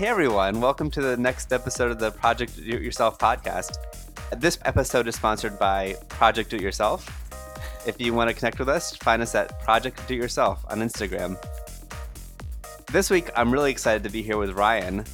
Hey everyone, welcome to the next episode of the Project Do It Yourself podcast. This episode is sponsored by Project Do It Yourself. If you want to connect with us, find us at Project Do It Yourself on Instagram. This week, I'm really excited to be here with Ryan.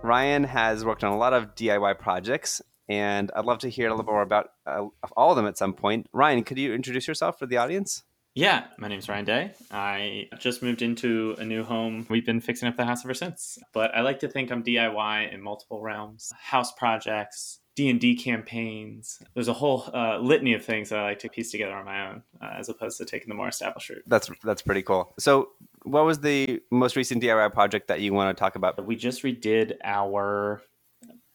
Ryan has worked on a lot of DIY projects, and I'd love to hear a little more about uh, all of them at some point. Ryan, could you introduce yourself for the audience? Yeah, my name's Ryan Day. I just moved into a new home. We've been fixing up the house ever since. But I like to think I'm DIY in multiple realms: house projects, D and D campaigns. There's a whole uh, litany of things that I like to piece together on my own, uh, as opposed to taking the more established route. That's that's pretty cool. So, what was the most recent DIY project that you want to talk about? We just redid our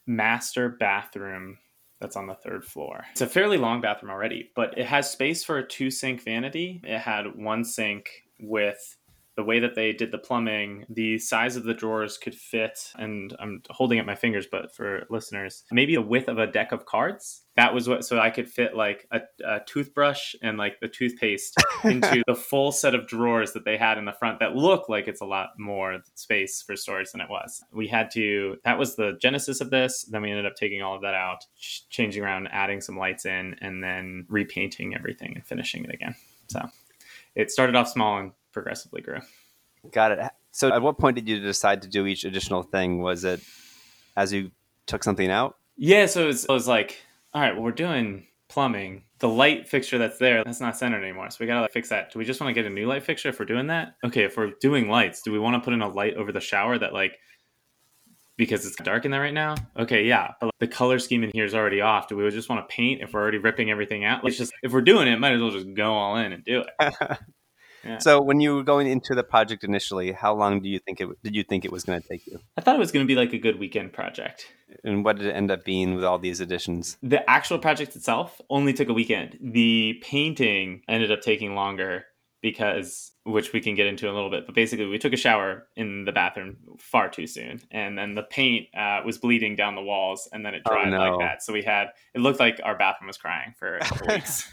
master bathroom that's on the third floor. It's a fairly long bathroom already, but it has space for a two sink vanity. It had one sink with the way that they did the plumbing, the size of the drawers could fit, and I'm holding up my fingers, but for listeners, maybe the width of a deck of cards. That was what, so I could fit like a, a toothbrush and like the toothpaste into the full set of drawers that they had in the front that look like it's a lot more space for storage than it was. We had to, that was the genesis of this. Then we ended up taking all of that out, changing around, adding some lights in, and then repainting everything and finishing it again. So it started off small and progressively grew. Got it. So, at what point did you decide to do each additional thing? Was it as you took something out? Yeah. So it was, it was like, all right, well, we're doing plumbing. The light fixture that's there, that's not centered anymore. So we gotta like, fix that. Do we just want to get a new light fixture if we're doing that? Okay, if we're doing lights, do we want to put in a light over the shower that like because it's dark in there right now? Okay, yeah. But like, the color scheme in here is already off. Do we just want to paint if we're already ripping everything out? Like, it's just if we're doing it, might as well just go all in and do it. So when you were going into the project initially, how long do you think it did you think it was going to take you? I thought it was going to be like a good weekend project. And what did it end up being with all these additions? The actual project itself only took a weekend. The painting ended up taking longer because which we can get into in a little bit but basically we took a shower in the bathroom far too soon and then the paint uh, was bleeding down the walls and then it dried oh, no. like that so we had it looked like our bathroom was crying for a couple weeks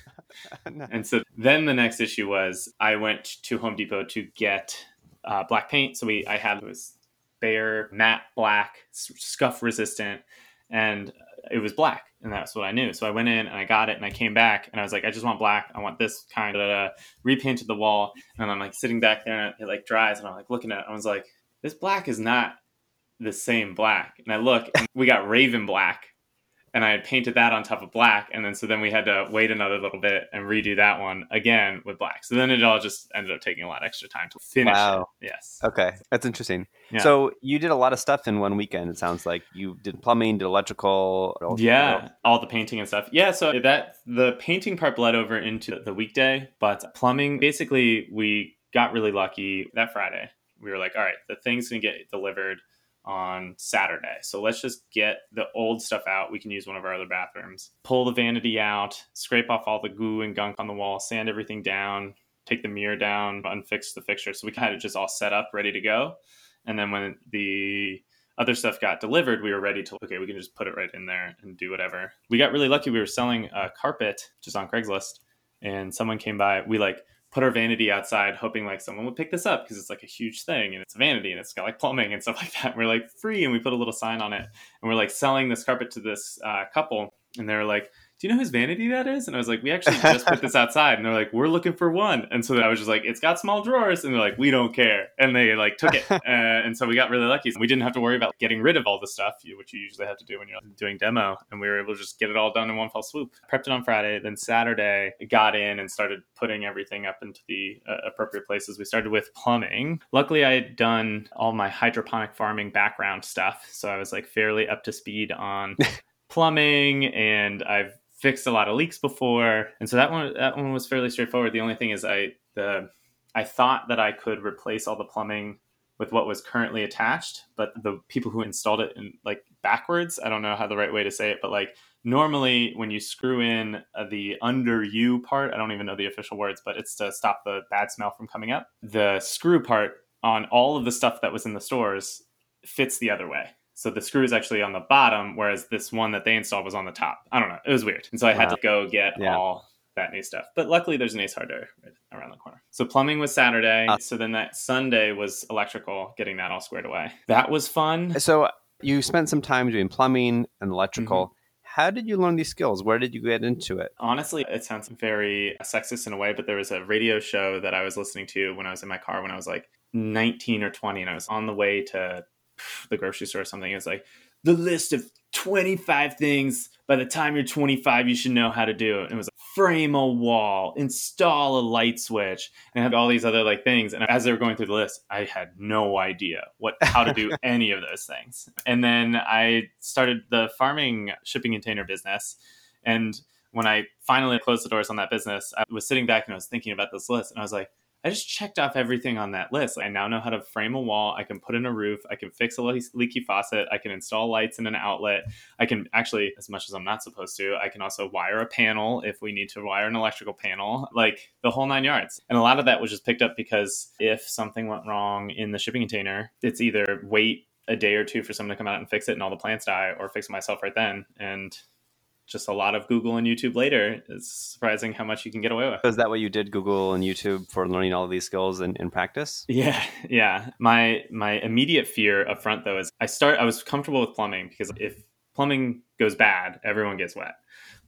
and so then the next issue was i went to home depot to get uh, black paint so we i had was Behr matte black scuff resistant and it was black and that's what I knew. So I went in and I got it and I came back and I was like, I just want black. I want this kind of repainted the wall. And I'm like sitting back there and it like dries and I'm like looking at it. I was like, this black is not the same black. And I look and we got Raven black and I had painted that on top of black. And then so then we had to wait another little bit and redo that one again with black. So then it all just ended up taking a lot extra time to finish. Wow. It. Yes. Okay. That's interesting. Yeah. So you did a lot of stuff in one weekend, it sounds like. You did plumbing, did electrical. Yeah. All the painting and stuff. Yeah. So that the painting part bled over into the weekday, but plumbing, basically, we got really lucky that Friday. We were like, all right, the thing's going to get delivered on Saturday. So let's just get the old stuff out. We can use one of our other bathrooms. Pull the vanity out, scrape off all the goo and gunk on the wall, sand everything down, take the mirror down, unfix the fixture. So we kind of just all set up, ready to go. And then when the other stuff got delivered, we were ready to, okay, we can just put it right in there and do whatever. We got really lucky. We were selling a carpet just on Craigslist and someone came by. We like put our vanity outside, hoping like someone would pick this up because it's like a huge thing and it's a vanity and it's got like plumbing and stuff like that. And we're like free, and we put a little sign on it, and we're like selling this carpet to this uh, couple, and they're like, do you know whose vanity that is? And I was like, we actually just put this outside. And they're like, we're looking for one. And so I was just like, it's got small drawers. And they're like, we don't care. And they like took it. uh, and so we got really lucky. We didn't have to worry about getting rid of all the stuff, which you usually have to do when you're doing demo. And we were able to just get it all done in one fell swoop. Prepped it on Friday. Then Saturday, got in and started putting everything up into the uh, appropriate places. We started with plumbing. Luckily, I had done all my hydroponic farming background stuff. So I was like fairly up to speed on plumbing and I've fixed a lot of leaks before, and so that one that one was fairly straightforward. The only thing is I the I thought that I could replace all the plumbing with what was currently attached, but the people who installed it in like backwards, I don't know how the right way to say it, but like normally when you screw in uh, the under U part, I don't even know the official words, but it's to stop the bad smell from coming up. The screw part on all of the stuff that was in the stores fits the other way. So the screw is actually on the bottom, whereas this one that they installed was on the top. I don't know. It was weird. And so I had wow. to go get yeah. all that new stuff. But luckily, there's an Ace Hardware right around the corner. So plumbing was Saturday. Uh, so then that Sunday was electrical, getting that all squared away. That was fun. So you spent some time doing plumbing and electrical. Mm-hmm. How did you learn these skills? Where did you get into it? Honestly, it sounds very sexist in a way, but there was a radio show that I was listening to when I was in my car when I was like 19 or 20, and I was on the way to the grocery store or something. It's like the list of 25 things by the time you're 25 you should know how to do it. it was frame a wall, install a light switch, and have all these other like things. And as they were going through the list, I had no idea what how to do any of those things. And then I started the farming shipping container business. And when I finally closed the doors on that business, I was sitting back and I was thinking about this list and I was like, I just checked off everything on that list. I now know how to frame a wall. I can put in a roof. I can fix a leaky faucet. I can install lights in an outlet. I can actually, as much as I'm not supposed to, I can also wire a panel if we need to wire an electrical panel, like the whole nine yards. And a lot of that was just picked up because if something went wrong in the shipping container, it's either wait a day or two for someone to come out and fix it and all the plants die, or fix myself right then. And just a lot of Google and YouTube later. It's surprising how much you can get away with. Is that what you did, Google and YouTube, for learning all of these skills in, in practice? Yeah, yeah. My my immediate fear up front though is I start I was comfortable with plumbing because if plumbing goes bad, everyone gets wet.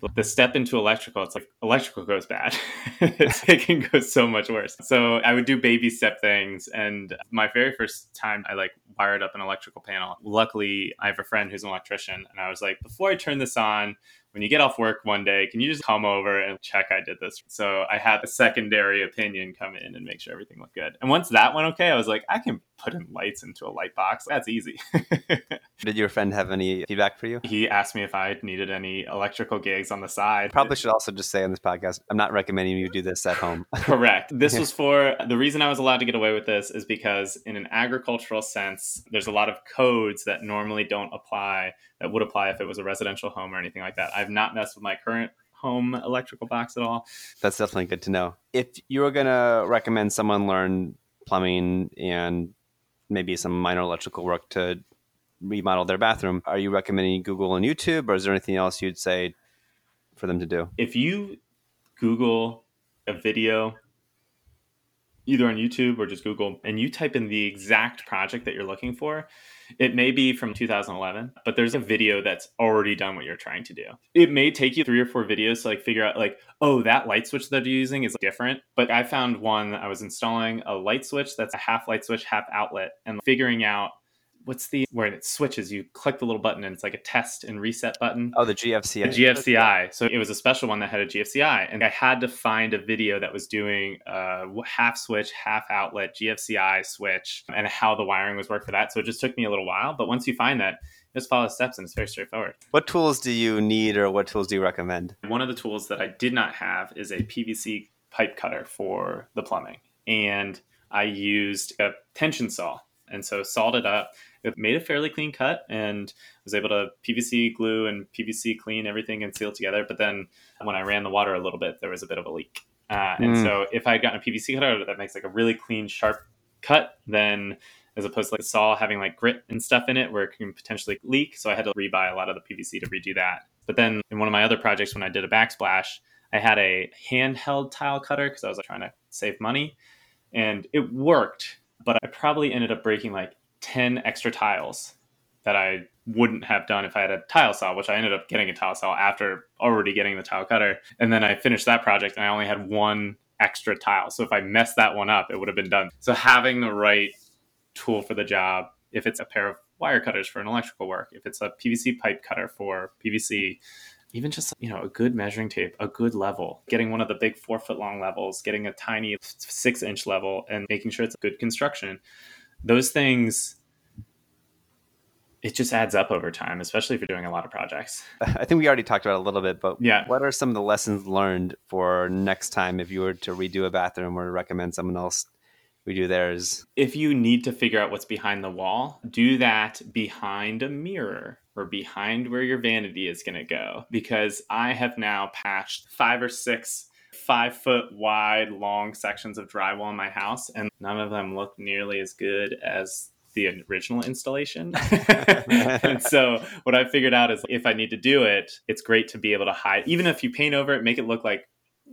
But the step into electrical, it's like electrical goes bad. it can go so much worse. So I would do baby step things. And my very first time I like wired up an electrical panel. Luckily, I have a friend who's an electrician. And I was like, before I turn this on, when you get off work one day, can you just come over and check I did this? So I had a secondary opinion come in and make sure everything looked good. And once that went okay, I was like, I can put in lights into a light box. That's easy. did your friend have any feedback for you? He asked me if I needed any electrical gigs on the side. Probably should also just say on this podcast, I'm not recommending you do this at home. Correct. This was for the reason I was allowed to get away with this is because, in an agricultural sense, there's a lot of codes that normally don't apply that would apply if it was a residential home or anything like that. I've not messed with my current home electrical box at all. That's definitely good to know. If you were going to recommend someone learn plumbing and maybe some minor electrical work to remodel their bathroom, are you recommending Google and YouTube, or is there anything else you'd say for them to do? If you Google a video, either on YouTube or just Google, and you type in the exact project that you're looking for, it may be from 2011, but there's a video that's already done what you're trying to do. It may take you three or four videos to like figure out like, oh, that light switch that you're using is different. But I found one I was installing a light switch that's a half light switch, half outlet, and figuring out what's the where it switches you click the little button and it's like a test and reset button? Oh the gfci the gfci so it was a special one that had a gfci and i had to find a video that was doing uh, a half switch half outlet gfci switch and how the wiring was worked for that. So it just took me a little while but once you find that just follow the steps and it's very straightforward. What tools do you need or what tools do you recommend? One of the tools that i did not have is a pvc pipe cutter for the plumbing and i used a tension saw and so sawed it up it made a fairly clean cut and was able to PVC glue and PVC clean everything and seal together. But then when I ran the water a little bit, there was a bit of a leak. Uh, and mm. so if I had gotten a PVC cutter that makes like a really clean, sharp cut, then as opposed to like a saw having like grit and stuff in it where it can potentially leak. So I had to rebuy a lot of the PVC to redo that. But then in one of my other projects, when I did a backsplash, I had a handheld tile cutter because I was like, trying to save money and it worked, but I probably ended up breaking like 10 extra tiles that I wouldn't have done if I had a tile saw, which I ended up getting a tile saw after already getting the tile cutter. And then I finished that project and I only had one extra tile. So if I messed that one up, it would have been done. So having the right tool for the job, if it's a pair of wire cutters for an electrical work, if it's a PVC pipe cutter for PVC, even just you know a good measuring tape a good level getting one of the big four foot long levels getting a tiny six inch level and making sure it's good construction those things it just adds up over time, especially if you're doing a lot of projects. I think we already talked about it a little bit, but yeah. what are some of the lessons learned for next time if you were to redo a bathroom or to recommend someone else redo theirs? If you need to figure out what's behind the wall, do that behind a mirror or behind where your vanity is going to go. Because I have now patched five or six five foot wide, long sections of drywall in my house, and none of them look nearly as good as the original installation. and so what I figured out is if I need to do it, it's great to be able to hide, even if you paint over it, make it look like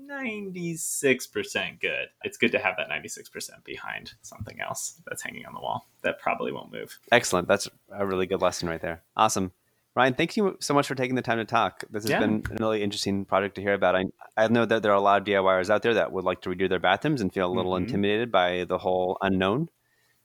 96% good. It's good to have that 96% behind something else that's hanging on the wall that probably won't move. Excellent. That's a really good lesson right there. Awesome. Ryan, thank you so much for taking the time to talk. This has Yeah. been a really interesting project to hear about. I, I know that there are a lot of DIYers out there that would like to redo their bathrooms and feel a little Mhm. intimidated by the whole unknown.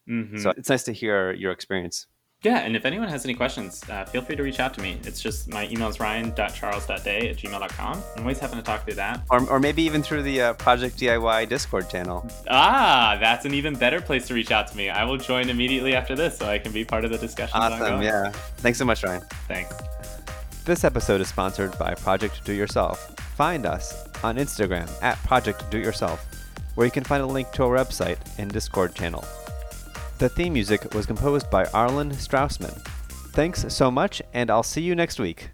hmm So it's nice to hear your experience. Yeah, and if anyone has any questions, uh, feel free to reach out to me. It's just my email is ryan.charles.day at gmail.com. I'm always happy to talk through that. Or, or maybe even through the uh, Project DIY Discord channel. Ah, that's an even better place to reach out to me. I will join immediately after this so I can be part of the discussion. Awesome. Yeah. Thanks so much, Ryan. Thanks. This episode is sponsored by Project Do Yourself. Find us on Instagram at Project Do Yourself, where you can find a link to our website and Discord channel. The theme music was composed by Arlen Straussman. Thanks so much, and I'll see you next week.